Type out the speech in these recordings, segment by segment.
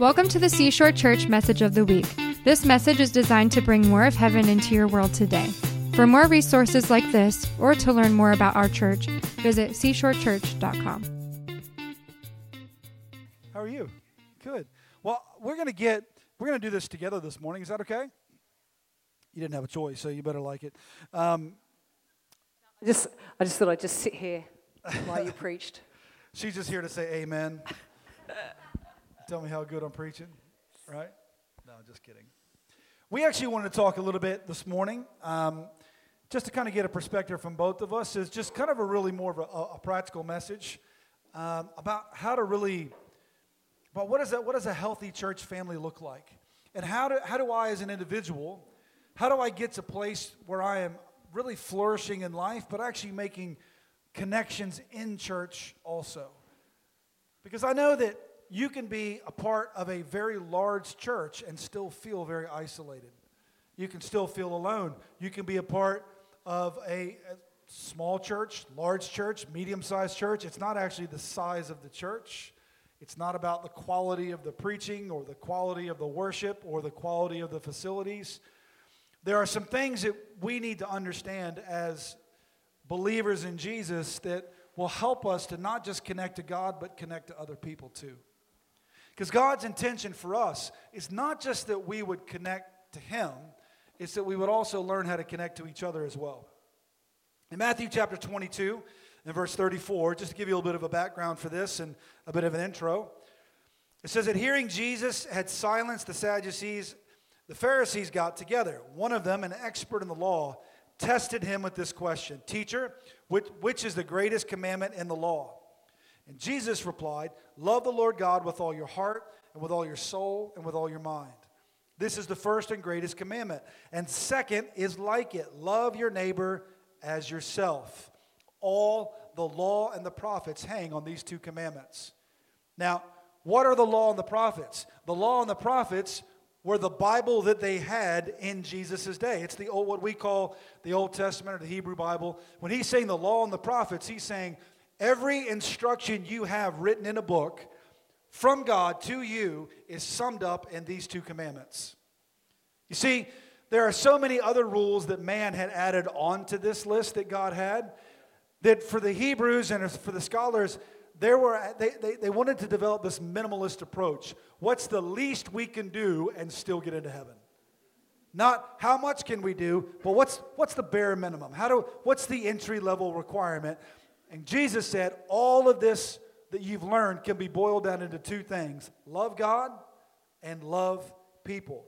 Welcome to the Seashore Church Message of the Week. This message is designed to bring more of heaven into your world today. For more resources like this, or to learn more about our church, visit seashorechurch.com. How are you? Good. Well, we're going to get, we're going to do this together this morning. Is that okay? You didn't have a choice, so you better like it. Um, I just, I just thought I'd just sit here while you preached. she's just here to say amen. Tell me how good I'm preaching, right? No, just kidding. We actually wanted to talk a little bit this morning, um, just to kind of get a perspective from both of us. Is just kind of a really more of a, a practical message um, about how to really, about what, is that, what does a healthy church family look like? And how do, how do I, as an individual, how do I get to a place where I am really flourishing in life, but actually making connections in church also? Because I know that you can be a part of a very large church and still feel very isolated. You can still feel alone. You can be a part of a, a small church, large church, medium sized church. It's not actually the size of the church. It's not about the quality of the preaching or the quality of the worship or the quality of the facilities. There are some things that we need to understand as believers in Jesus that will help us to not just connect to God, but connect to other people too. Because God's intention for us is not just that we would connect to Him, it's that we would also learn how to connect to each other as well. In Matthew chapter 22 and verse 34, just to give you a little bit of a background for this and a bit of an intro, it says that hearing Jesus had silenced the Sadducees, the Pharisees got together. One of them, an expert in the law, tested him with this question Teacher, which, which is the greatest commandment in the law? And Jesus replied, Love the Lord God with all your heart, and with all your soul, and with all your mind. This is the first and greatest commandment. And second is like it love your neighbor as yourself. All the law and the prophets hang on these two commandments. Now, what are the law and the prophets? The law and the prophets were the Bible that they had in Jesus' day. It's the old, what we call the Old Testament or the Hebrew Bible. When he's saying the law and the prophets, he's saying Every instruction you have written in a book from God to you is summed up in these two commandments. You see, there are so many other rules that man had added onto this list that God had that for the Hebrews and for the scholars, there were, they, they, they wanted to develop this minimalist approach. What's the least we can do and still get into heaven? Not how much can we do, but what's, what's the bare minimum? How do, what's the entry level requirement? And Jesus said, all of this that you've learned can be boiled down into two things love God and love people.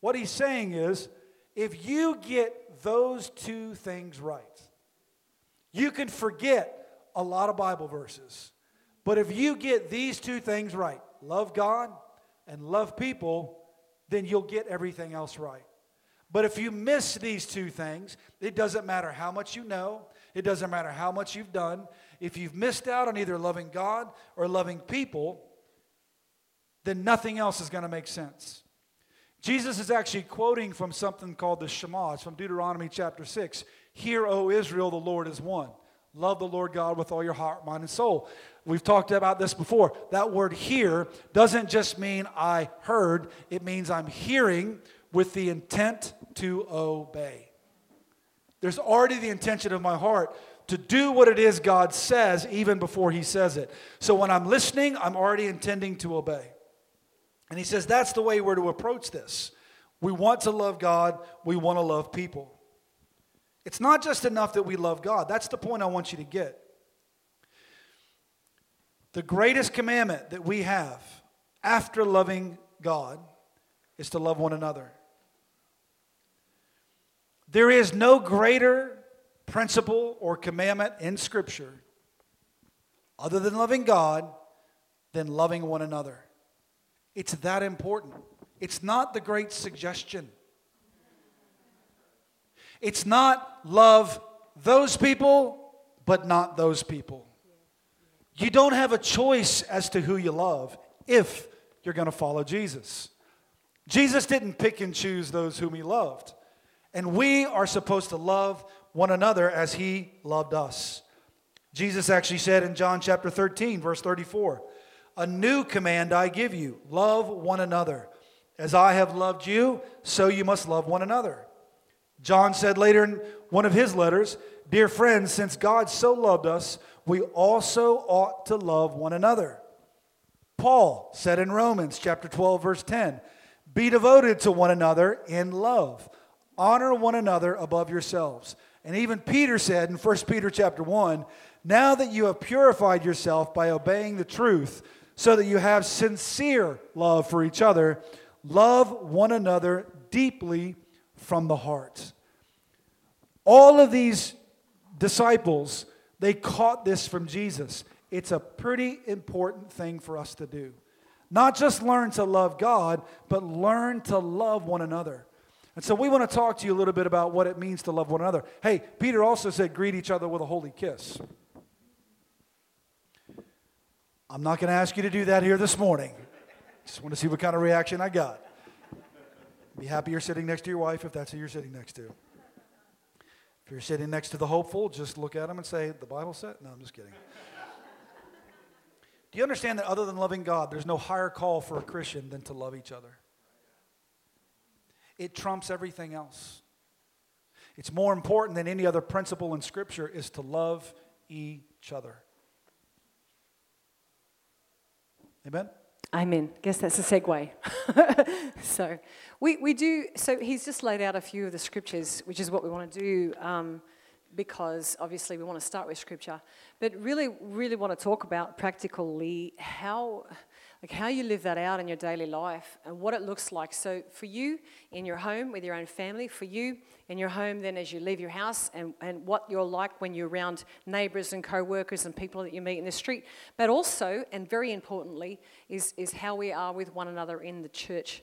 What he's saying is, if you get those two things right, you can forget a lot of Bible verses. But if you get these two things right, love God and love people, then you'll get everything else right. But if you miss these two things, it doesn't matter how much you know, it doesn't matter how much you've done. If you've missed out on either loving God or loving people, then nothing else is going to make sense. Jesus is actually quoting from something called the Shema. It's from Deuteronomy chapter 6. Hear, O Israel, the Lord is one. Love the Lord God with all your heart, mind, and soul. We've talked about this before. That word hear doesn't just mean I heard, it means I'm hearing with the intent to obey. There's already the intention of my heart to do what it is God says even before He says it. So when I'm listening, I'm already intending to obey. And He says that's the way we're to approach this. We want to love God, we want to love people. It's not just enough that we love God. That's the point I want you to get. The greatest commandment that we have after loving God is to love one another. There is no greater principle or commandment in Scripture other than loving God than loving one another. It's that important. It's not the great suggestion. It's not love those people, but not those people. You don't have a choice as to who you love if you're going to follow Jesus. Jesus didn't pick and choose those whom he loved. And we are supposed to love one another as he loved us. Jesus actually said in John chapter 13, verse 34, A new command I give you love one another. As I have loved you, so you must love one another. John said later in one of his letters, Dear friends, since God so loved us, we also ought to love one another. Paul said in Romans chapter 12 verse 10, "Be devoted to one another in love. Honor one another above yourselves." And even Peter said in 1 Peter chapter 1, "Now that you have purified yourself by obeying the truth, so that you have sincere love for each other, love one another deeply from the heart." All of these disciples, they caught this from Jesus. It's a pretty important thing for us to do. Not just learn to love God, but learn to love one another. And so we want to talk to you a little bit about what it means to love one another. Hey, Peter also said, greet each other with a holy kiss. I'm not going to ask you to do that here this morning. Just want to see what kind of reaction I got. Be happy you're sitting next to your wife if that's who you're sitting next to. If you're sitting next to the hopeful, just look at them and say, The Bible said? No, I'm just kidding. Do you understand that other than loving God, there's no higher call for a Christian than to love each other? It trumps everything else. It's more important than any other principle in Scripture is to love each other. Amen? Amen. Guess that's a segue. so we, we do, so he's just laid out a few of the scriptures, which is what we want to do. Um, because obviously we want to start with scripture, but really, really want to talk about practically how, like how you live that out in your daily life and what it looks like. So for you in your home with your own family, for you in your home then as you leave your house, and, and what you're like when you're around neighbours and co-workers and people that you meet in the street, but also and very importantly is is how we are with one another in the church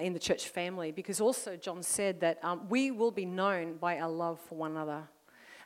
in the church family because also John said that um, we will be known by our love for one another.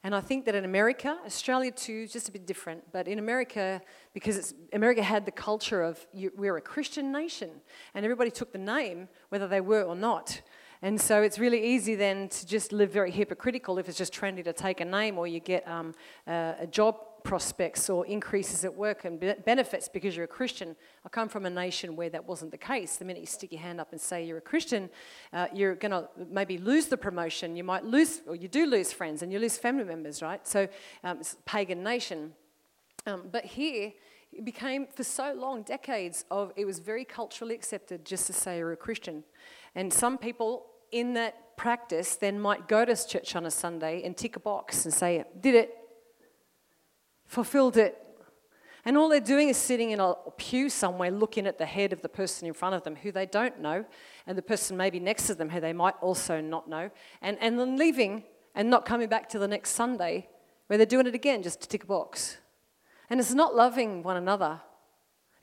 And I think that in America, Australia too, is just a bit different. But in America, because America had the culture of you, we're a Christian nation, and everybody took the name, whether they were or not. And so it's really easy then to just live very hypocritical if it's just trendy to take a name or you get um, a, a job prospects or increases at work and benefits because you're a Christian. I come from a nation where that wasn't the case. The minute you stick your hand up and say you're a Christian, uh, you're going to maybe lose the promotion. You might lose, or you do lose friends and you lose family members, right? So um, it's a pagan nation. Um, but here, it became for so long, decades of it was very culturally accepted just to say you're a Christian. And some people in that practice then might go to church on a Sunday and tick a box and say, did it, fulfilled it. And all they're doing is sitting in a pew somewhere looking at the head of the person in front of them who they don't know, and the person maybe next to them who they might also not know, and, and then leaving and not coming back to the next Sunday where they're doing it again just to tick a box. And it's not loving one another,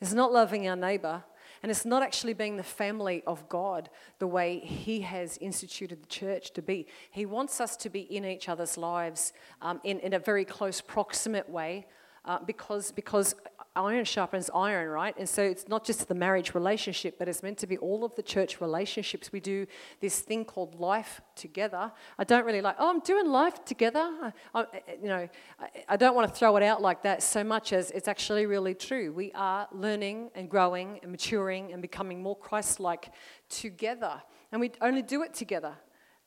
it's not loving our neighbor, and it's not actually being the family of God the way He has instituted the church to be. He wants us to be in each other's lives um, in, in a very close, proximate way uh, because, because iron sharpens iron, right? And so it's not just the marriage relationship, but it's meant to be all of the church relationships. We do this thing called life together. I don't really like, oh, I'm doing life together. I, you know, I, I don't want to throw it out like that so much as it's actually really true. We are learning and growing and maturing and becoming more Christ like together. And we only do it together.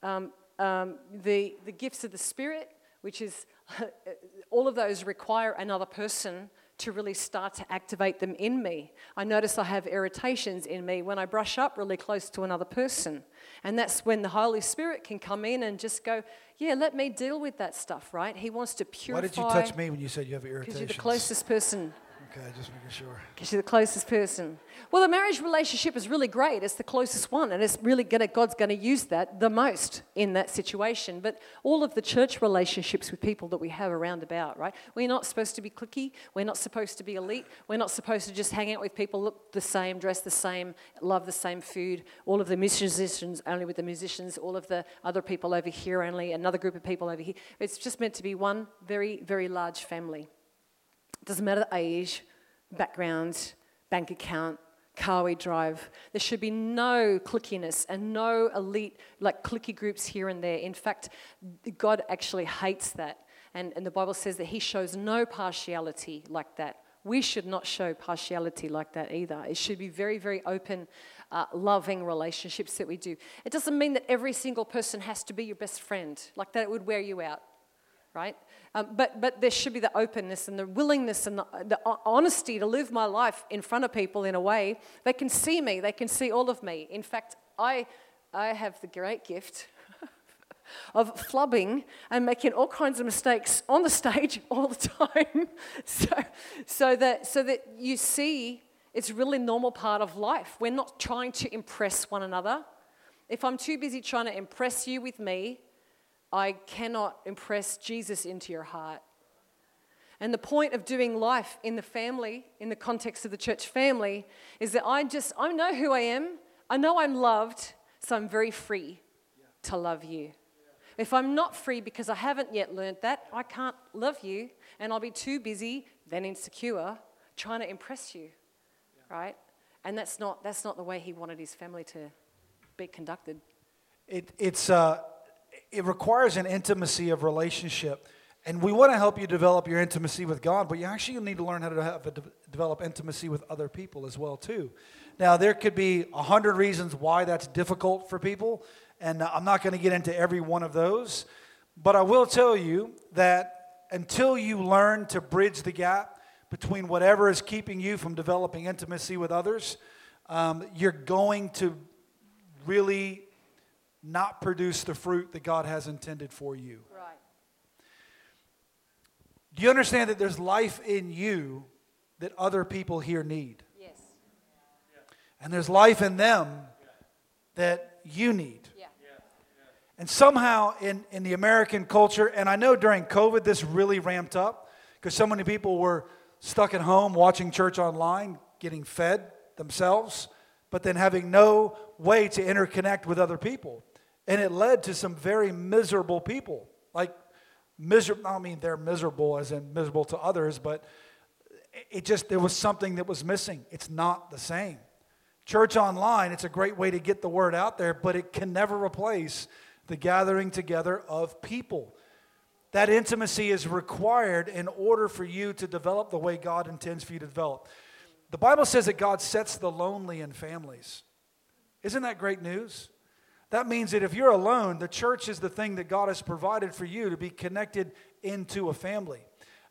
Um, um, the, the gifts of the Spirit, which is all of those require another person to really start to activate them in me. I notice I have irritations in me when I brush up really close to another person. And that's when the Holy Spirit can come in and just go, Yeah, let me deal with that stuff, right? He wants to purify. Why did you touch me when you said you have irritations? Because you're the closest person Okay, just making sure. Because you're the closest person. Well, the marriage relationship is really great. It's the closest one, and it's really gonna God's going to use that the most in that situation. But all of the church relationships with people that we have around about, right? We're not supposed to be cliquey. We're not supposed to be elite. We're not supposed to just hang out with people look the same, dress the same, love the same food. All of the musicians only with the musicians. All of the other people over here only another group of people over here. It's just meant to be one very, very large family. Doesn't matter the age, background, bank account, car we drive. There should be no clickiness and no elite, like clicky groups here and there. In fact, God actually hates that. And, and the Bible says that He shows no partiality like that we should not show partiality like that either. It should be very, very open, uh, loving relationships that we do. It doesn't mean that every single person has to be your best friend, like that it would wear you out, right? Um, but, but there should be the openness and the willingness and the, the honesty to live my life in front of people in a way they can see me, they can see all of me. In fact, I, I have the great gift of flubbing and making all kinds of mistakes on the stage all the time. so, so, that, so that you see it's really normal part of life. We're not trying to impress one another. If I'm too busy trying to impress you with me, I cannot impress Jesus into your heart. And the point of doing life in the family, in the context of the church family, is that I just, I know who I am. I know I'm loved, so I'm very free to love you. If I'm not free because I haven't yet learned that, I can't love you, and I'll be too busy, then insecure, trying to impress you, right? And that's not, that's not the way he wanted his family to be conducted. It, it's, uh, it requires an intimacy of relationship. And we want to help you develop your intimacy with God, but you actually need to learn how to have a de- develop intimacy with other people as well too. Now, there could be a hundred reasons why that's difficult for people, and I'm not going to get into every one of those, but I will tell you that until you learn to bridge the gap between whatever is keeping you from developing intimacy with others, um, you're going to really not produce the fruit that God has intended for you. Right. Do you understand that there's life in you that other people here need? Yes. And there's life in them that you need. Yeah. And somehow in, in the American culture, and I know during COVID this really ramped up because so many people were stuck at home watching church online, getting fed themselves, but then having no way to interconnect with other people. And it led to some very miserable people. Like, miserable, I mean, they're miserable as in miserable to others, but it just, there was something that was missing. It's not the same. Church online, it's a great way to get the word out there, but it can never replace the gathering together of people. That intimacy is required in order for you to develop the way God intends for you to develop. The Bible says that God sets the lonely in families. Isn't that great news? That means that if you're alone, the church is the thing that God has provided for you to be connected into a family.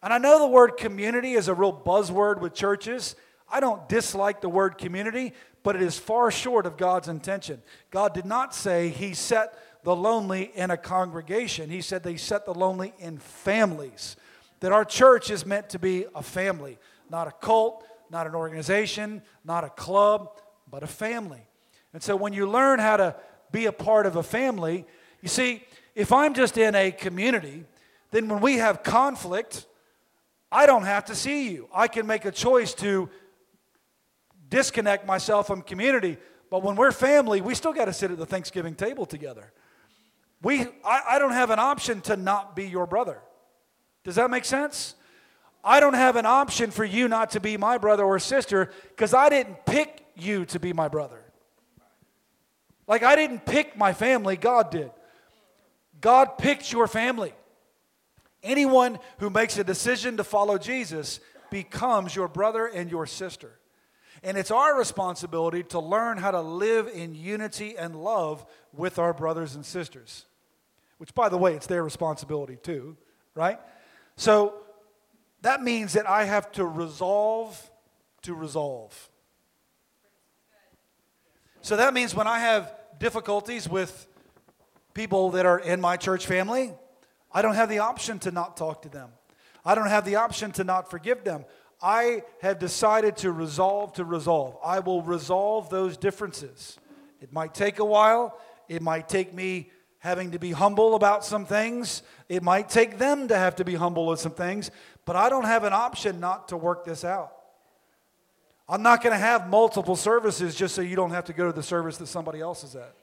And I know the word community is a real buzzword with churches. I don't dislike the word community, but it is far short of God's intention. God did not say He set the lonely in a congregation, He said they set the lonely in families. That our church is meant to be a family, not a cult, not an organization, not a club, but a family. And so when you learn how to be a part of a family, you see, if I'm just in a community, then when we have conflict, I don't have to see you. I can make a choice to disconnect myself from community. But when we're family, we still got to sit at the Thanksgiving table together. We, I, I don't have an option to not be your brother. Does that make sense? I don't have an option for you not to be my brother or sister because I didn't pick you to be my brother. Like I didn't pick my family, God did. God picked your family. Anyone who makes a decision to follow Jesus becomes your brother and your sister. And it's our responsibility to learn how to live in unity and love with our brothers and sisters. Which, by the way, it's their responsibility too, right? So that means that I have to resolve to resolve. So that means when I have difficulties with people that are in my church family, I don't have the option to not talk to them. I don't have the option to not forgive them. I have decided to resolve to resolve. I will resolve those differences. It might take a while. It might take me having to be humble about some things. It might take them to have to be humble with some things. But I don't have an option not to work this out. I'm not going to have multiple services just so you don't have to go to the service that somebody else is at.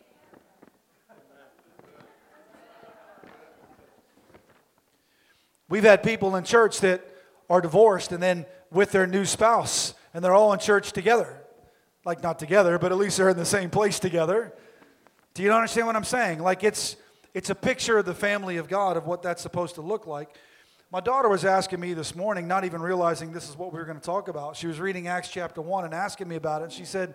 We've had people in church that are divorced and then with their new spouse, and they're all in church together. Like, not together, but at least they're in the same place together. Do you understand what I'm saying? Like, it's, it's a picture of the family of God, of what that's supposed to look like. My daughter was asking me this morning, not even realizing this is what we were going to talk about. She was reading Acts chapter 1 and asking me about it. She said,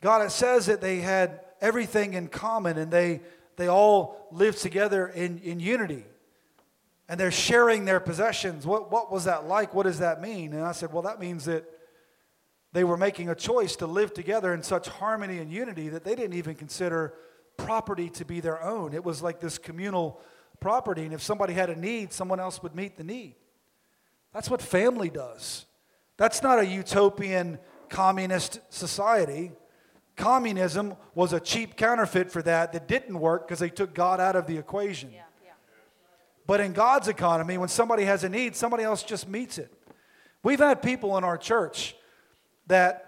God, it says that they had everything in common and they, they all lived together in, in unity. And they're sharing their possessions. What, what was that like? What does that mean? And I said, Well, that means that they were making a choice to live together in such harmony and unity that they didn't even consider property to be their own. It was like this communal property. And if somebody had a need, someone else would meet the need. That's what family does. That's not a utopian communist society. Communism was a cheap counterfeit for that that didn't work because they took God out of the equation. Yeah, yeah. But in God's economy, when somebody has a need, somebody else just meets it. We've had people in our church that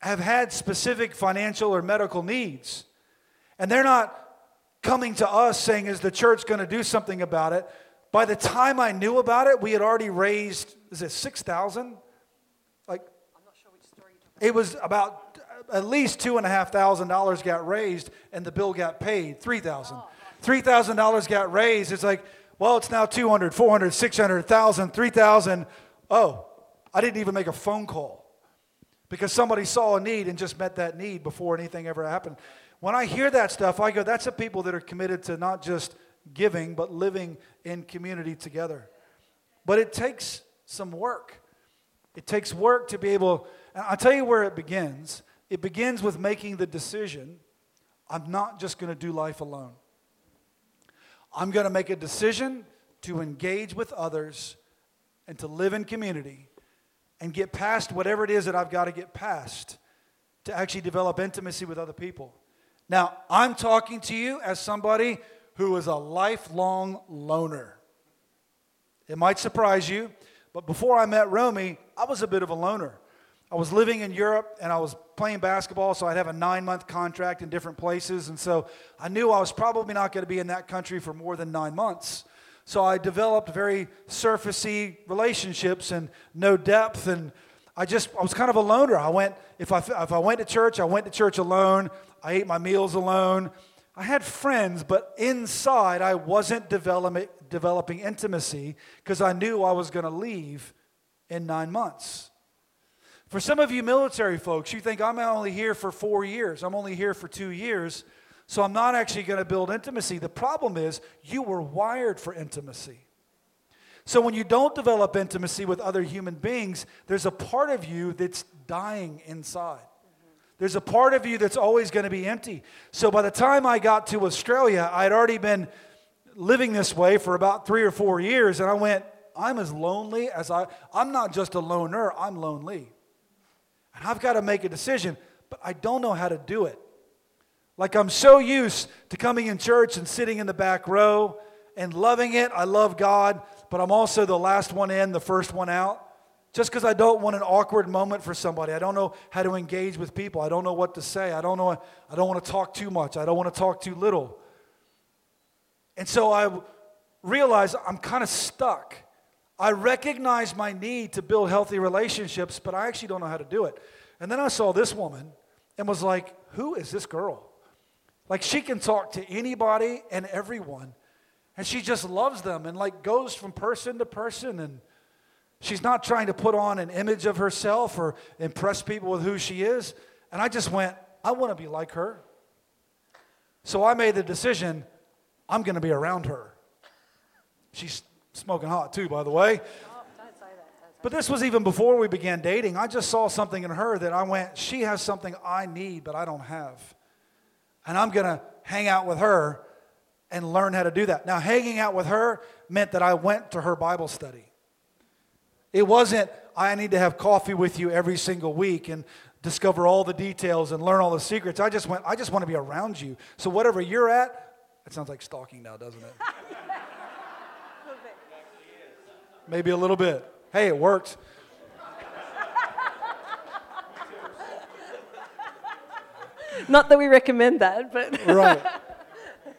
have had specific financial or medical needs, and they're not coming to us saying, Is the church going to do something about it? By the time I knew about it, we had already raised, is it 6,000? Like, I'm not sure which story It was about at least two and a half thousand dollars got raised and the bill got paid three thousand three thousand dollars got raised it's like well it's now 200 400 600 1000 3000 oh i didn't even make a phone call because somebody saw a need and just met that need before anything ever happened when i hear that stuff i go that's the people that are committed to not just giving but living in community together but it takes some work it takes work to be able and i'll tell you where it begins it begins with making the decision I'm not just going to do life alone. I'm going to make a decision to engage with others and to live in community and get past whatever it is that I've got to get past to actually develop intimacy with other people. Now, I'm talking to you as somebody who is a lifelong loner. It might surprise you, but before I met Romy, I was a bit of a loner. I was living in Europe and I was playing basketball, so I'd have a nine month contract in different places. And so I knew I was probably not going to be in that country for more than nine months. So I developed very surfacey relationships and no depth. And I just, I was kind of a loner. I went, if I, if I went to church, I went to church alone. I ate my meals alone. I had friends, but inside I wasn't developing, developing intimacy because I knew I was going to leave in nine months. For some of you military folks, you think I'm only here for four years, I'm only here for two years, so I'm not actually going to build intimacy. The problem is, you were wired for intimacy. So when you don't develop intimacy with other human beings, there's a part of you that's dying inside. There's a part of you that's always going to be empty. So by the time I got to Australia, I'd already been living this way for about three or four years, and I went, I'm as lonely as I, I'm not just a loner, I'm lonely. And I've got to make a decision, but I don't know how to do it. Like I'm so used to coming in church and sitting in the back row and loving it. I love God, but I'm also the last one in, the first one out. Just because I don't want an awkward moment for somebody. I don't know how to engage with people. I don't know what to say. I don't know I don't want to talk too much. I don't want to talk too little. And so I realize I'm kind of stuck. I recognize my need to build healthy relationships, but I actually don't know how to do it. And then I saw this woman and was like, who is this girl? Like she can talk to anybody and everyone. And she just loves them and like goes from person to person and she's not trying to put on an image of herself or impress people with who she is. And I just went, I want to be like her. So I made the decision, I'm going to be around her. She's Smoking hot, too, by the way. But this was even before we began dating. I just saw something in her that I went, she has something I need, but I don't have. And I'm going to hang out with her and learn how to do that. Now, hanging out with her meant that I went to her Bible study. It wasn't, I need to have coffee with you every single week and discover all the details and learn all the secrets. I just went, I just want to be around you. So, whatever you're at, it sounds like stalking now, doesn't it? Maybe a little bit. Hey, it worked. Not that we recommend that, but right.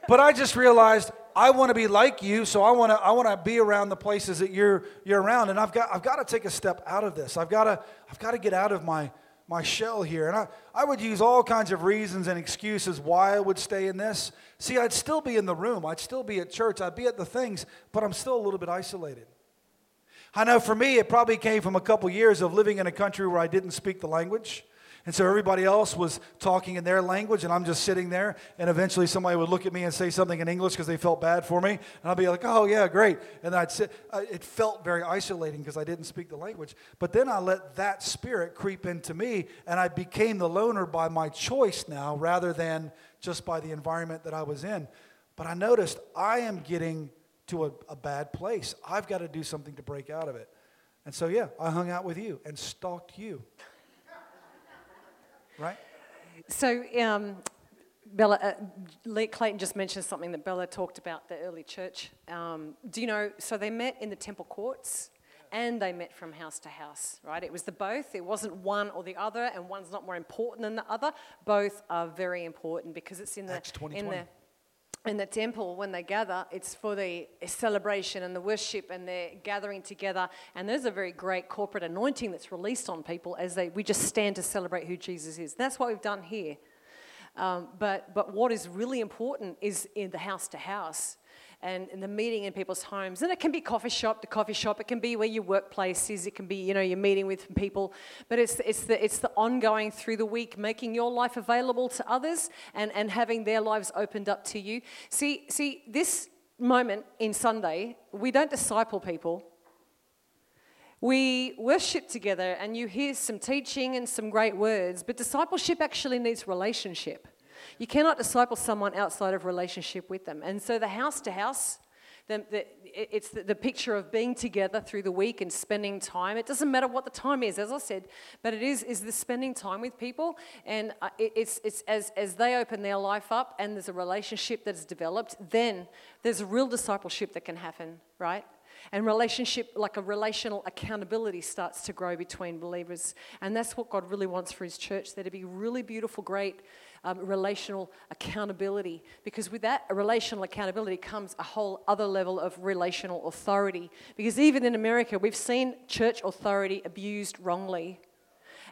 But I just realized I want to be like you, so I want to I want to be around the places that you're you're around, and I've got I've got to take a step out of this. I've got to I've got to get out of my my shell here, and I I would use all kinds of reasons and excuses why I would stay in this. See, I'd still be in the room, I'd still be at church, I'd be at the things, but I'm still a little bit isolated. I know for me, it probably came from a couple years of living in a country where I didn't speak the language. And so everybody else was talking in their language, and I'm just sitting there. And eventually, somebody would look at me and say something in English because they felt bad for me. And I'd be like, oh, yeah, great. And I'd sit. It felt very isolating because I didn't speak the language. But then I let that spirit creep into me, and I became the loner by my choice now rather than just by the environment that I was in. But I noticed I am getting to a, a bad place. I've got to do something to break out of it. And so, yeah, I hung out with you and stalked you. Right? So, um, Bella, uh, Clayton just mentioned something that Bella talked about the early church. Um, do you know? So they met in the temple courts and they met from house to house, right? It was the both. It wasn't one or the other, and one's not more important than the other. Both are very important because it's in the in the in the temple when they gather it's for the celebration and the worship and they're gathering together. And there's a very great corporate anointing that's released on people as they we just stand to celebrate who jesus is. That's what we've done here. Um, but but what is really important is in the house to house and, and the meeting in people's homes. And it can be coffee shop to coffee shop. It can be where your workplace is. It can be, you know, you're meeting with people. But it's, it's, the, it's the ongoing through the week, making your life available to others and, and having their lives opened up to you. See, see, this moment in Sunday, we don't disciple people. We worship together and you hear some teaching and some great words, but discipleship actually needs relationship. You cannot disciple someone outside of relationship with them. And so the house to house, it's the, the, picture of being together through the week and spending time. It doesn't matter what the time is, as I said, but it is is the spending time with people, and uh, it, it's it's as as they open their life up and there's a relationship that's developed, then there's a real discipleship that can happen, right? And relationship, like a relational accountability, starts to grow between believers, and that's what God really wants for His church. There to be really beautiful, great um, relational accountability. Because with that relational accountability comes a whole other level of relational authority. Because even in America, we've seen church authority abused wrongly.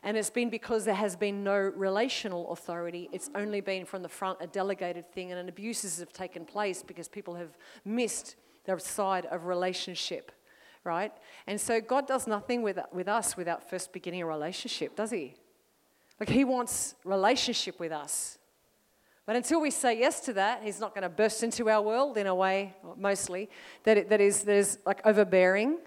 And it's been because there has been no relational authority. It's only been from the front a delegated thing, and abuses have taken place because people have missed the side of relationship, right? And so God does nothing with, with us without first beginning a relationship, does He? Like he wants relationship with us. But until we say yes to that, he's not going to burst into our world in a way, mostly, that, it, that, is, that is like overbearing.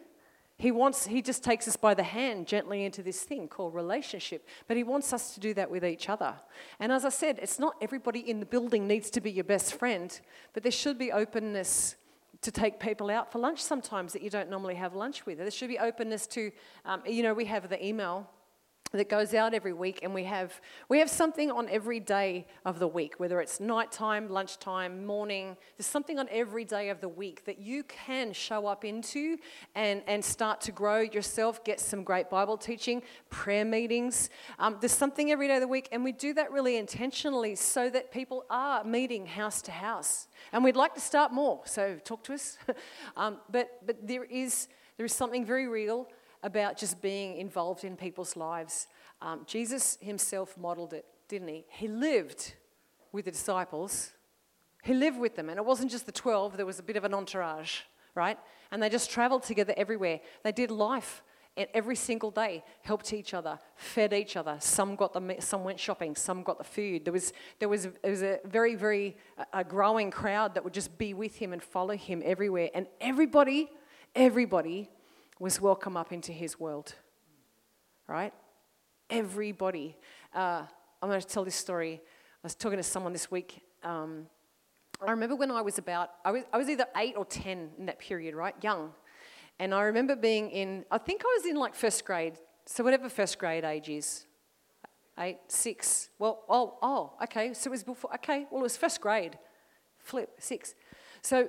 He wants, he just takes us by the hand gently into this thing called relationship. But he wants us to do that with each other. And as I said, it's not everybody in the building needs to be your best friend, but there should be openness to take people out for lunch sometimes that you don't normally have lunch with. There should be openness to, um, you know, we have the email that goes out every week and we have we have something on every day of the week whether it's nighttime lunchtime morning there's something on every day of the week that you can show up into and and start to grow yourself get some great bible teaching prayer meetings. Um, there's something every day of the week and we do that really intentionally so that people are meeting house to house. And we'd like to start more so talk to us. Um, but but there is there is something very real about just being involved in people's lives. Um, Jesus himself modeled it, didn't he? He lived with the disciples, he lived with them. And it wasn't just the 12, there was a bit of an entourage, right? And they just traveled together everywhere. They did life and every single day helped each other fed each other some got the some went shopping some got the food there was there was, there was a very very a growing crowd that would just be with him and follow him everywhere and everybody everybody was welcome up into his world. Right? Everybody. Uh, I'm going to tell this story. I was talking to someone this week. Um, I remember when I was about, I was, I was either eight or 10 in that period, right? Young. And I remember being in, I think I was in like first grade. So, whatever first grade age is. Eight, six. Well, oh, oh, okay. So it was before, okay. Well, it was first grade. Flip, six. So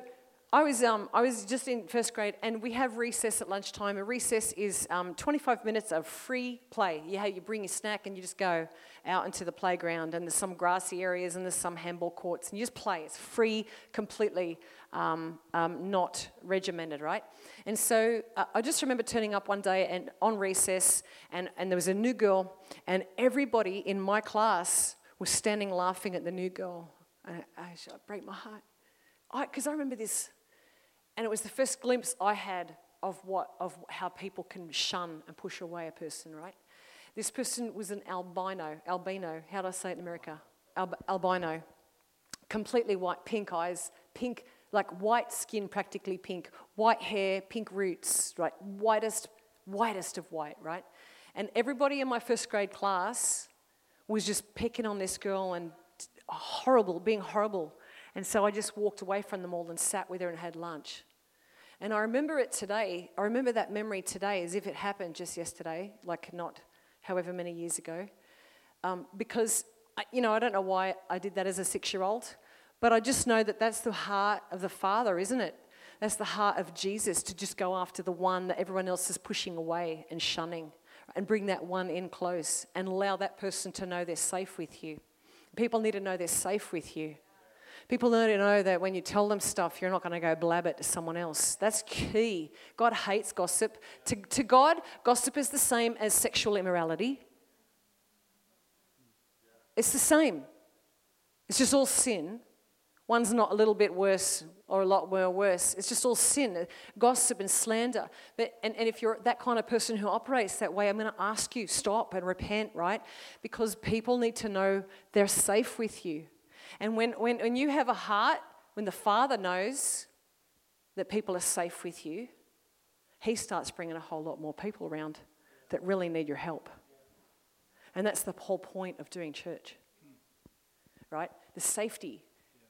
I was, um, I was just in first grade, and we have recess at lunchtime. A recess is um, 25 minutes of free play. You, have, you bring your snack and you just go out into the playground, and there's some grassy areas and there's some handball courts, and you just play. It's free, completely um, um not regimented, right? And so uh, I just remember turning up one day and on recess, and, and there was a new girl, and everybody in my class was standing laughing at the new girl. I, I, I break my heart. Because I, I remember this and it was the first glimpse I had of, what, of how people can shun and push away a person, right? This person was an albino, albino, how do I say it in America? Al- albino, completely white, pink eyes, pink, like white skin, practically pink, white hair, pink roots, right? Whitest, whitest of white, right? And everybody in my first grade class was just picking on this girl and horrible, being horrible. And so I just walked away from them all and sat with her and had lunch. And I remember it today. I remember that memory today as if it happened just yesterday, like not however many years ago. Um, because, you know, I don't know why I did that as a six year old, but I just know that that's the heart of the Father, isn't it? That's the heart of Jesus to just go after the one that everyone else is pushing away and shunning and bring that one in close and allow that person to know they're safe with you. People need to know they're safe with you. People need to know that when you tell them stuff, you're not going to go blab it to someone else. That's key. God hates gossip. To, to God, gossip is the same as sexual immorality. It's the same. It's just all sin. One's not a little bit worse or a lot more worse. It's just all sin, uh, gossip and slander. But, and, and if you're that kind of person who operates that way, I'm going to ask you stop and repent, right? Because people need to know they're safe with you. And when, when, when you have a heart, when the Father knows that people are safe with you, He starts bringing a whole lot more people around that really need your help. And that's the whole point of doing church, right? The safety,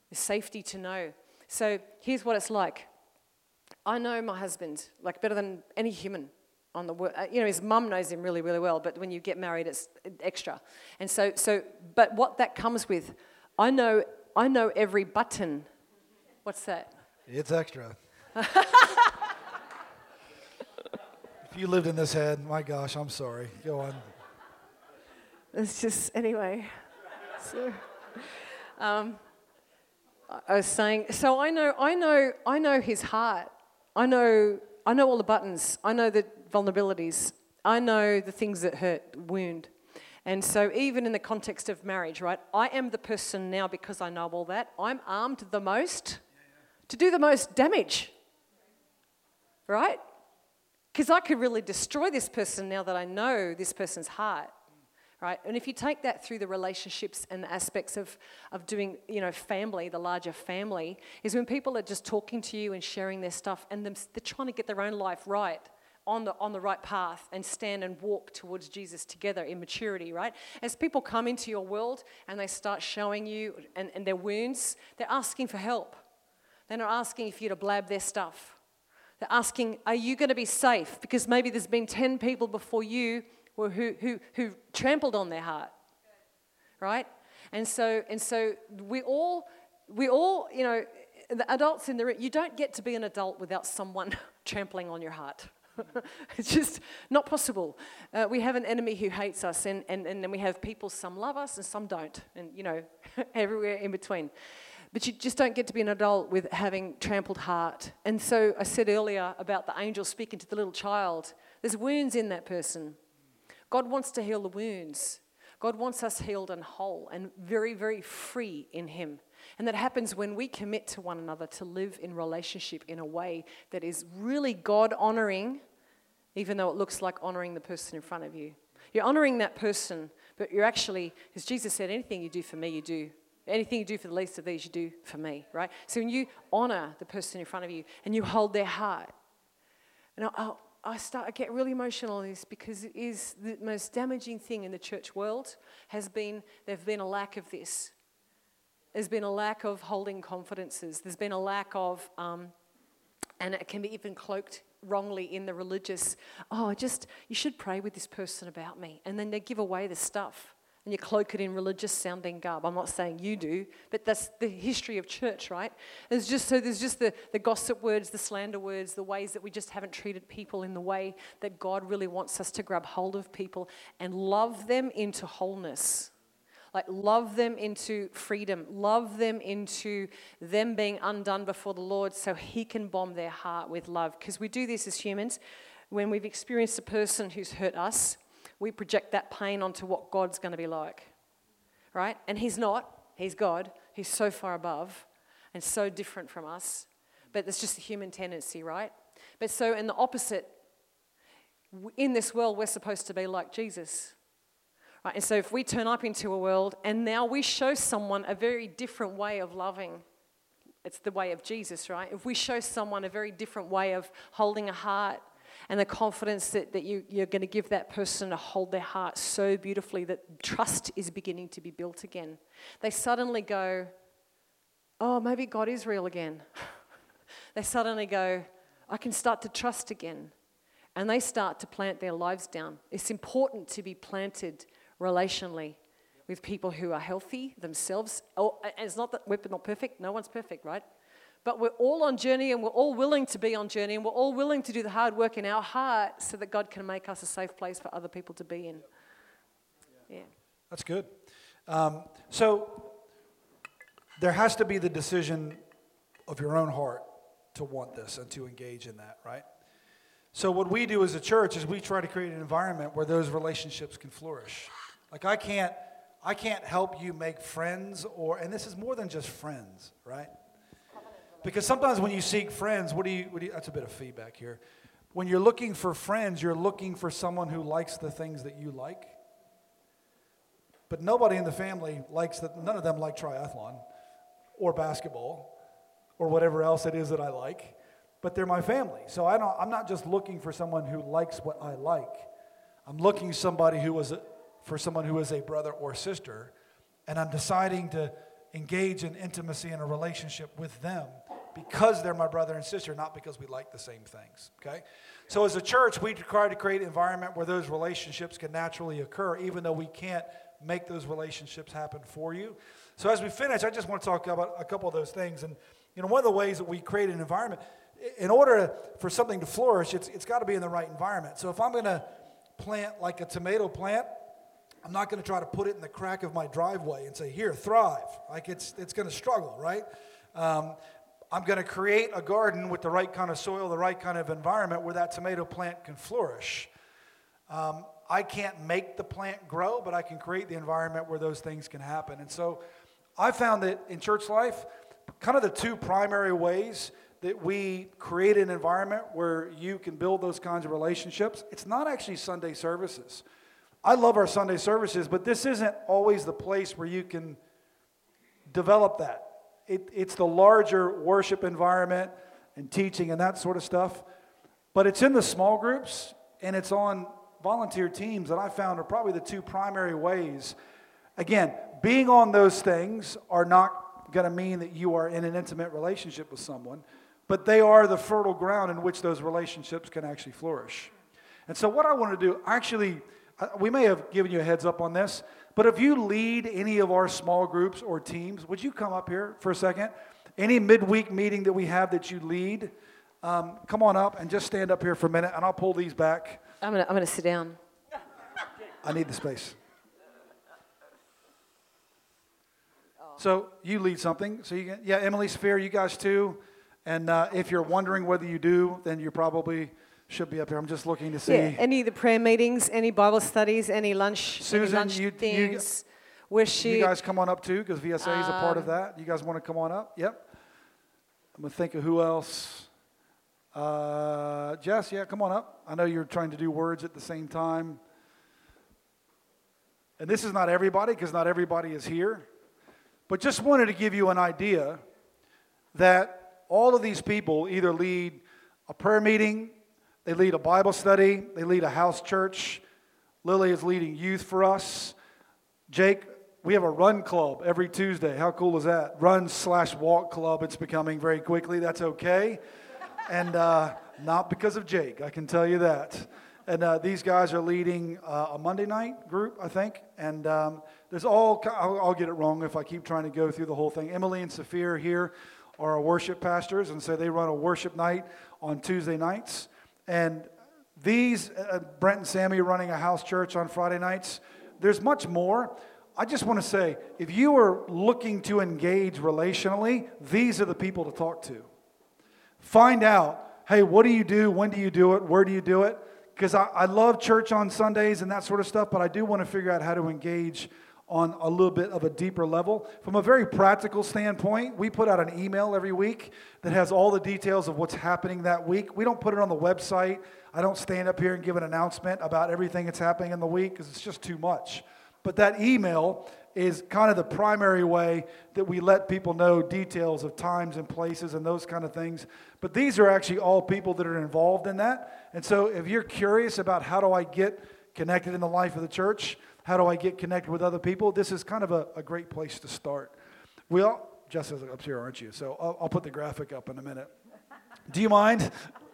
the safety to know. So here's what it's like. I know my husband like better than any human on the world. Uh, you know, his mum knows him really, really well, but when you get married, it's extra. And so, so, but what that comes with, I know, I know every button. What's that? It's extra. if you lived in this head, my gosh, I'm sorry. Go on. It's just, anyway. So, um, I was saying, so I know, I know, I know his heart. I know, I know all the buttons. I know the vulnerabilities. I know the things that hurt, wound. And so, even in the context of marriage, right, I am the person now because I know all that. I'm armed the most to do the most damage, right? Because I could really destroy this person now that I know this person's heart, right? And if you take that through the relationships and the aspects of, of doing, you know, family, the larger family, is when people are just talking to you and sharing their stuff and they're trying to get their own life right on the, on the right path and stand and walk towards Jesus together in maturity, right? As people come into your world and they start showing you and, and their wounds, they're asking for help. They're not asking for you to blab their stuff. They're asking, are you going to be safe? Because maybe there's been 10 people before you who, who, who trampled on their heart, right? And so, and so we all, we all, you know, the adults in the room, you don't get to be an adult without someone trampling on your heart. it's just not possible. Uh, we have an enemy who hates us, and, and, and then we have people, some love us and some don't, and you know, everywhere in between. But you just don't get to be an adult with having trampled heart. And so I said earlier about the angel speaking to the little child. There's wounds in that person. God wants to heal the wounds. God wants us healed and whole and very, very free in Him. And that happens when we commit to one another to live in relationship in a way that is really God honoring, even though it looks like honoring the person in front of you. You're honoring that person, but you're actually, as Jesus said, anything you do for me, you do. Anything you do for the least of these, you do for me, right? So when you honor the person in front of you and you hold their heart, and I, I start, I get really emotional on this because it is the most damaging thing in the church world has been, there's been a lack of this. There's been a lack of holding confidences. There's been a lack of, um, and it can be even cloaked wrongly in the religious, oh, just, you should pray with this person about me. And then they give away the stuff and you cloak it in religious sounding garb. I'm not saying you do, but that's the history of church, right? There's just so there's just the, the gossip words, the slander words, the ways that we just haven't treated people in the way that God really wants us to grab hold of people and love them into wholeness. Like, love them into freedom, love them into them being undone before the Lord so He can bomb their heart with love. Because we do this as humans. When we've experienced a person who's hurt us, we project that pain onto what God's going to be like. Right? And He's not, He's God. He's so far above and so different from us. But it's just a human tendency, right? But so, in the opposite, in this world, we're supposed to be like Jesus. Right? And so, if we turn up into a world and now we show someone a very different way of loving, it's the way of Jesus, right? If we show someone a very different way of holding a heart and the confidence that, that you, you're going to give that person to hold their heart so beautifully that trust is beginning to be built again, they suddenly go, Oh, maybe God is real again. they suddenly go, I can start to trust again. And they start to plant their lives down. It's important to be planted relationally with people who are healthy themselves. Oh, it's not that we're not perfect, no one's perfect, right? But we're all on journey and we're all willing to be on journey and we're all willing to do the hard work in our heart so that God can make us a safe place for other people to be in. Yeah. That's good. Um, so there has to be the decision of your own heart to want this and to engage in that, right? So what we do as a church is we try to create an environment where those relationships can flourish. Like I can't I can't help you make friends or and this is more than just friends, right? Because sometimes when you seek friends, what do you, what do you that's a bit of feedback here. When you're looking for friends, you're looking for someone who likes the things that you like. But nobody in the family likes that none of them like triathlon or basketball or whatever else it is that I like, but they're my family. So I don't, I'm not just looking for someone who likes what I like. I'm looking somebody who a, for someone who is a brother or sister, and I'm deciding to engage in intimacy in a relationship with them because they're my brother and sister, not because we like the same things. Okay? So as a church, we try to create an environment where those relationships can naturally occur, even though we can't make those relationships happen for you. So as we finish, I just want to talk about a couple of those things. And you know, one of the ways that we create an environment, in order for something to flourish, it's, it's got to be in the right environment. So if I'm going to plant like a tomato plant, I'm not going to try to put it in the crack of my driveway and say, here, thrive. Like it's, it's going to struggle, right? Um, I'm going to create a garden with the right kind of soil, the right kind of environment where that tomato plant can flourish. Um, I can't make the plant grow, but I can create the environment where those things can happen. And so I found that in church life, kind of the two primary ways that we create an environment where you can build those kinds of relationships, it's not actually Sunday services. I love our Sunday services, but this isn't always the place where you can develop that. It, it's the larger worship environment and teaching and that sort of stuff. But it's in the small groups and it's on volunteer teams that I found are probably the two primary ways. Again, being on those things are not going to mean that you are in an intimate relationship with someone, but they are the fertile ground in which those relationships can actually flourish. And so, what I want to do, actually, we may have given you a heads up on this, but if you lead any of our small groups or teams, would you come up here for a second? Any midweek meeting that we have that you lead, um, come on up and just stand up here for a minute, and I'll pull these back. I'm to I'm to sit down. I need the space. So you lead something. So you can, yeah, Emily Sphere, you guys too. And uh, if you're wondering whether you do, then you're probably should be up here. I'm just looking to see. Yeah, any of the prayer meetings, any Bible studies, any lunch, any Susan, lunch you- you- things, worship. You guys come on up too, because VSA is a part of Um, that. You guys want to come on up? Yep. I'm gonna think of who else. Uh, Jess, yeah, come on up. I know you're trying to do words at the same time. And this is not everybody, because not everybody is here. But just wanted to give you an idea that all of these people either lead a prayer meeting, they lead a Bible study, they lead a house church. Lily is leading youth for us. Jake, we have a run club every Tuesday. How cool is that? Run slash walk club. It's becoming very quickly. That's okay. And uh, not because of Jake, I can tell you that. And uh, these guys are leading uh, a Monday night group, I think. And um, there's all, I'll, I'll get it wrong if I keep trying to go through the whole thing. Emily and Saphir are here are our worship pastors, and so they run a worship night on Tuesday nights. And these, uh, Brent and Sammy running a house church on Friday nights, there's much more. I just want to say if you are looking to engage relationally, these are the people to talk to. Find out, hey, what do you do? When do you do it? Where do you do it? Because I, I love church on Sundays and that sort of stuff, but I do want to figure out how to engage on a little bit of a deeper level. From a very practical standpoint, we put out an email every week that has all the details of what's happening that week. We don't put it on the website. I don't stand up here and give an announcement about everything that's happening in the week because it's just too much. But that email is kind of the primary way that we let people know details of times and places and those kind of things. But these are actually all people that are involved in that. And so if you're curious about how do I get connected in the life of the church, how do I get connected with other people, this is kind of a, a great place to start. We all, Jessica's up here, aren't you? So I'll, I'll put the graphic up in a minute. Do you mind?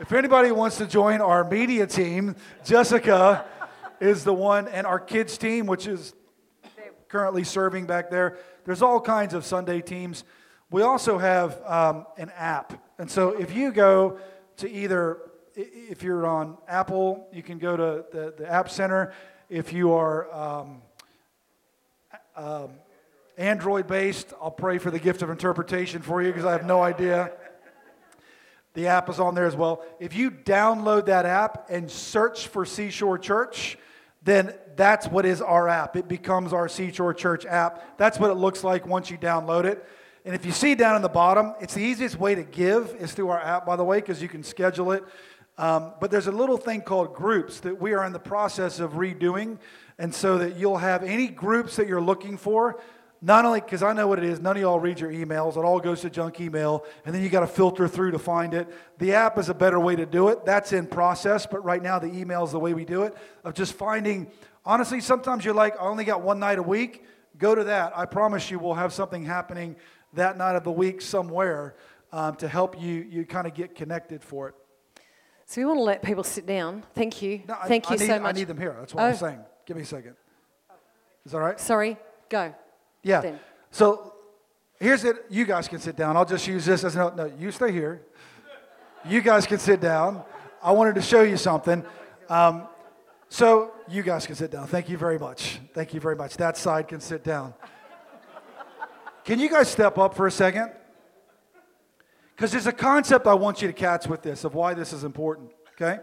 if anybody wants to join our media team, Jessica is the one, and our kids team, which is currently serving back there. There's all kinds of Sunday teams. We also have um, an app. And so if you go to either, if you're on Apple, you can go to the, the App Center. If you are um, um, Android based, I'll pray for the gift of interpretation for you because I have no idea. The app is on there as well. If you download that app and search for Seashore Church, then that's what is our app. It becomes our Seashore Church app. That's what it looks like once you download it. And if you see down in the bottom, it's the easiest way to give is through our app, by the way, because you can schedule it. Um, but there's a little thing called groups that we are in the process of redoing. And so that you'll have any groups that you're looking for, not only because I know what it is, none of y'all read your emails. It all goes to junk email, and then you got to filter through to find it. The app is a better way to do it. That's in process, but right now the email is the way we do it of just finding. Honestly, sometimes you're like, I only got one night a week. Go to that. I promise you, we'll have something happening that night of the week somewhere um, to help you you kind of get connected for it. So we want to let people sit down. Thank you. No, Thank I you need, so much. I need them here. That's what I'm Oh. saying. Give me a second. Is that right? Sorry, go. Yeah. Then. So here's it. You guys can sit down. I'll just use this as no. No, you stay here. You guys can sit down. I wanted to show you something. Um, so you guys can sit down. Thank you very much. Thank you very much. That side can sit down. Can you guys step up for a second? Because there's a concept I want you to catch with this of why this is important. Okay.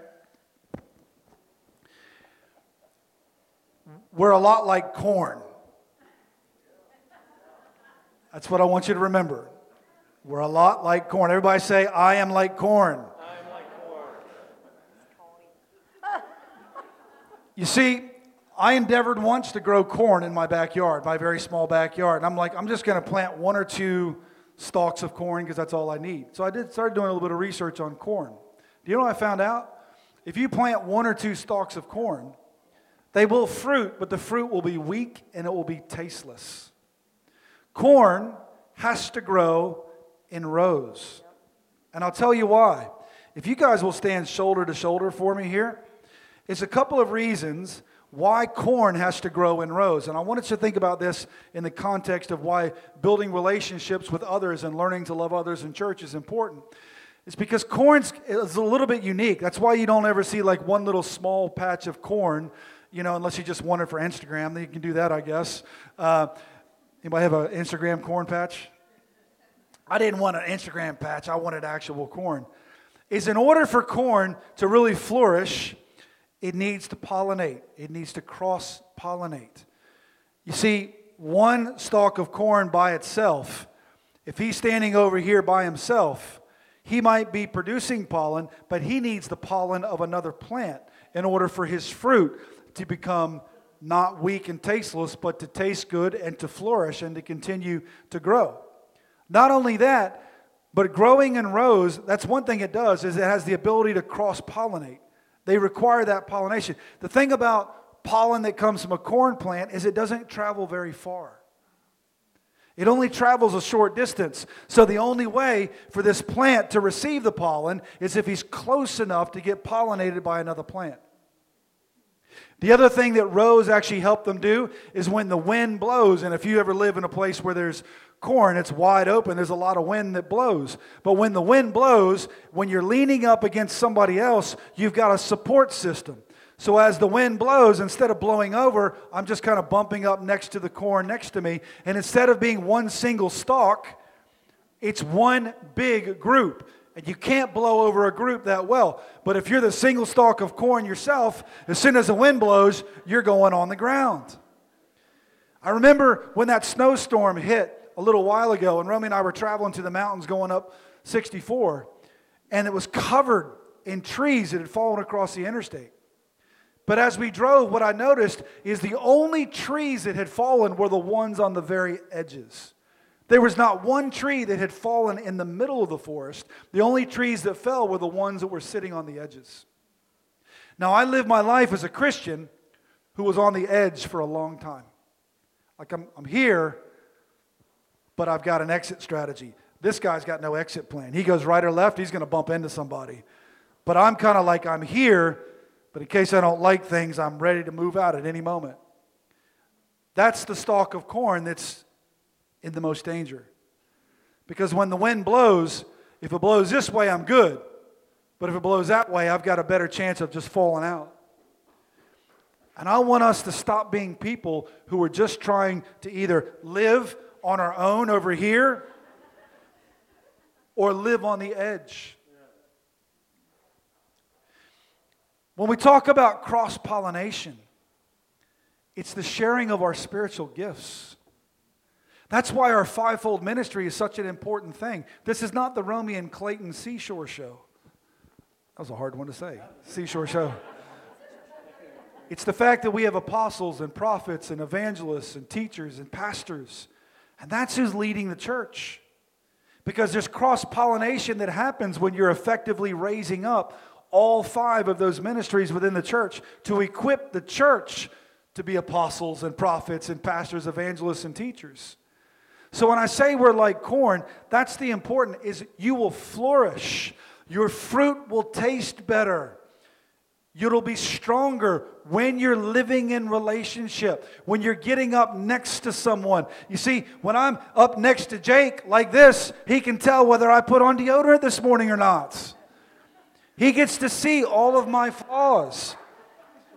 We're a lot like corn. That's what I want you to remember. We're a lot like corn. Everybody say, I am like corn. You see, I endeavored once to grow corn in my backyard, my very small backyard. And I'm like, I'm just going to plant one or two stalks of corn because that's all I need. So I did started doing a little bit of research on corn. Do you know what I found out? If you plant one or two stalks of corn, they will fruit, but the fruit will be weak and it will be tasteless. Corn has to grow in rows. And I'll tell you why. If you guys will stand shoulder to shoulder for me here, it's a couple of reasons why corn has to grow in rows. And I wanted to think about this in the context of why building relationships with others and learning to love others in church is important. It's because corn is a little bit unique. That's why you don't ever see like one little small patch of corn, you know, unless you just want it for Instagram. Then you can do that, I guess. Uh, anybody have an Instagram corn patch? I didn't want an Instagram patch. I wanted actual corn. Is in order for corn to really flourish, it needs to pollinate. It needs to cross pollinate. You see, one stalk of corn by itself, if he's standing over here by himself, he might be producing pollen, but he needs the pollen of another plant in order for his fruit to become not weak and tasteless, but to taste good and to flourish and to continue to grow. Not only that, but growing in rows, that's one thing it does, is it has the ability to cross pollinate. They require that pollination. The thing about pollen that comes from a corn plant is it doesn't travel very far. It only travels a short distance. So the only way for this plant to receive the pollen is if he's close enough to get pollinated by another plant. The other thing that rows actually help them do is when the wind blows, and if you ever live in a place where there's corn, it's wide open, there's a lot of wind that blows. But when the wind blows, when you're leaning up against somebody else, you've got a support system. So as the wind blows, instead of blowing over, I'm just kind of bumping up next to the corn next to me. And instead of being one single stalk, it's one big group. And you can't blow over a group that well. But if you're the single stalk of corn yourself, as soon as the wind blows, you're going on the ground. I remember when that snowstorm hit a little while ago, and Romy and I were traveling to the mountains going up 64, and it was covered in trees that had fallen across the interstate. But as we drove, what I noticed is the only trees that had fallen were the ones on the very edges. There was not one tree that had fallen in the middle of the forest. The only trees that fell were the ones that were sitting on the edges. Now, I lived my life as a Christian who was on the edge for a long time. Like, I'm, I'm here, but I've got an exit strategy. This guy's got no exit plan. He goes right or left, he's going to bump into somebody. But I'm kind of like, I'm here, but in case I don't like things, I'm ready to move out at any moment. That's the stalk of corn that's in the most danger. Because when the wind blows, if it blows this way, I'm good. But if it blows that way, I've got a better chance of just falling out. And I want us to stop being people who are just trying to either live on our own over here or live on the edge. When we talk about cross pollination, it's the sharing of our spiritual gifts. That's why our fivefold ministry is such an important thing. This is not the Romy and Clayton Seashore Show. That was a hard one to say. Seashore Show. It's the fact that we have apostles and prophets and evangelists and teachers and pastors. And that's who's leading the church. Because there's cross pollination that happens when you're effectively raising up all five of those ministries within the church to equip the church to be apostles and prophets and pastors, evangelists, and teachers. So when I say we're like corn, that's the important is you will flourish. Your fruit will taste better. You'll be stronger when you're living in relationship, when you're getting up next to someone. You see, when I'm up next to Jake like this, he can tell whether I put on deodorant this morning or not. He gets to see all of my flaws.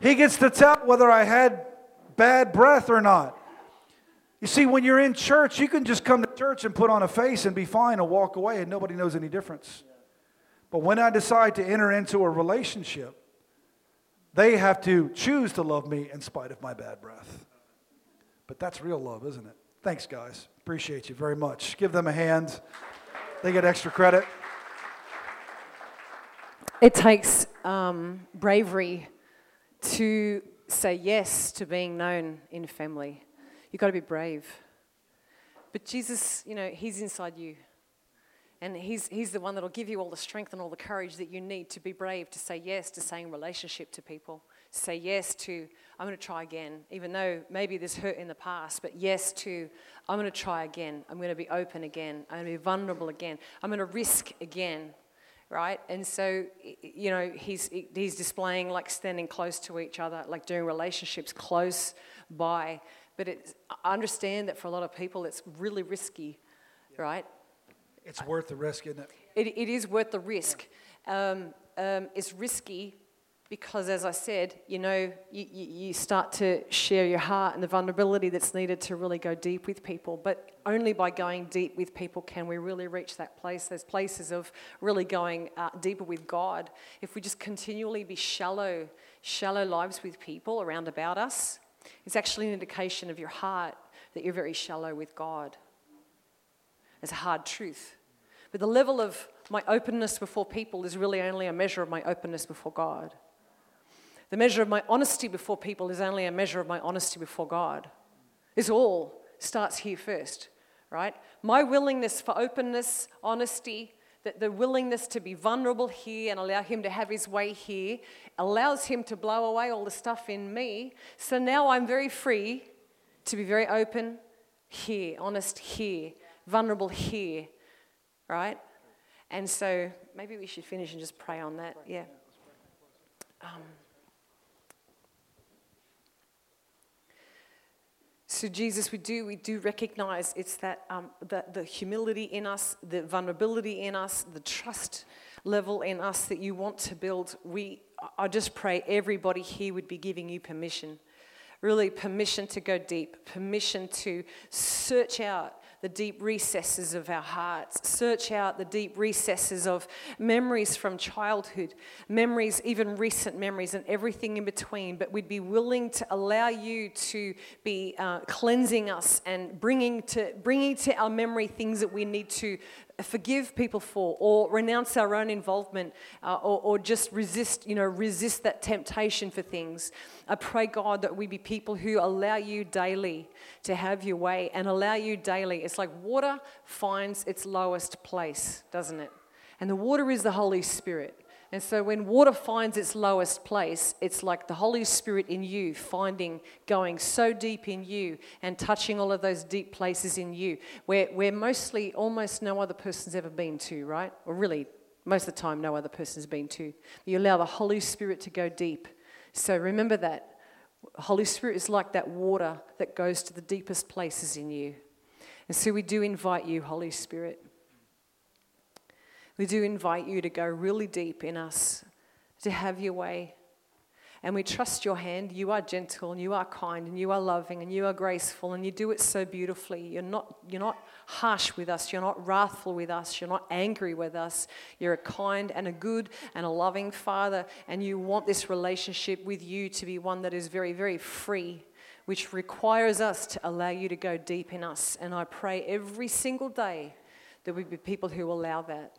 He gets to tell whether I had bad breath or not. You see, when you're in church, you can just come to church and put on a face and be fine and walk away, and nobody knows any difference. But when I decide to enter into a relationship, they have to choose to love me in spite of my bad breath. But that's real love, isn't it? Thanks, guys. Appreciate you very much. Give them a hand, they get extra credit. It takes um, bravery to say yes to being known in family. You've got to be brave. But Jesus, you know, He's inside you. And he's, he's the one that'll give you all the strength and all the courage that you need to be brave, to say yes to saying relationship to people. Say yes to, I'm going to try again, even though maybe there's hurt in the past, but yes to, I'm going to try again. I'm going to be open again. I'm going to be vulnerable again. I'm going to risk again right? And so, you know, he's, he's displaying like standing close to each other, like doing relationships close by. But it's, I understand that for a lot of people, it's really risky, right? It's worth the risk, isn't it? It, it is worth the risk. Um, um, it's risky because, as I said, you know, you, you start to share your heart and the vulnerability that's needed to really go deep with people. But only by going deep with people can we really reach that place, those places of really going uh, deeper with God. If we just continually be shallow, shallow lives with people around about us, it's actually an indication of your heart that you're very shallow with God. It's a hard truth. But the level of my openness before people is really only a measure of my openness before God. The measure of my honesty before people is only a measure of my honesty before God. This all starts here first, right? My willingness for openness, honesty, that the willingness to be vulnerable here and allow Him to have His way here allows Him to blow away all the stuff in me. So now I'm very free to be very open here, honest here, vulnerable here, right? And so maybe we should finish and just pray on that. Yeah. Um, So Jesus, we do we do recognize it's that um, the, the humility in us, the vulnerability in us, the trust level in us that you want to build. We I just pray everybody here would be giving you permission, really permission to go deep, permission to search out the deep recesses of our hearts, search out the deep recesses of memories from childhood, memories, even recent memories, and everything in between. But we'd be willing to allow you to be uh, cleansing us and bringing to, bringing to our memory things that we need to forgive people for or renounce our own involvement uh, or, or just resist, you know, resist that temptation for things. I pray, God, that we be people who allow you daily to have your way and allow you daily. It's like water finds its lowest place, doesn't it? And the water is the Holy Spirit. And so when water finds its lowest place, it's like the Holy Spirit in you finding, going so deep in you and touching all of those deep places in you where, where mostly almost no other person's ever been to, right? Or really, most of the time, no other person's been to. You allow the Holy Spirit to go deep. So remember that. Holy Spirit is like that water that goes to the deepest places in you. And so we do invite you, Holy Spirit. We do invite you to go really deep in us, to have your way. And we trust your hand. You are gentle and you are kind and you are loving and you are graceful and you do it so beautifully. You're not, you're not harsh with us. You're not wrathful with us. You're not angry with us. You're a kind and a good and a loving Father. And you want this relationship with you to be one that is very, very free, which requires us to allow you to go deep in us. And I pray every single day that we be people who allow that.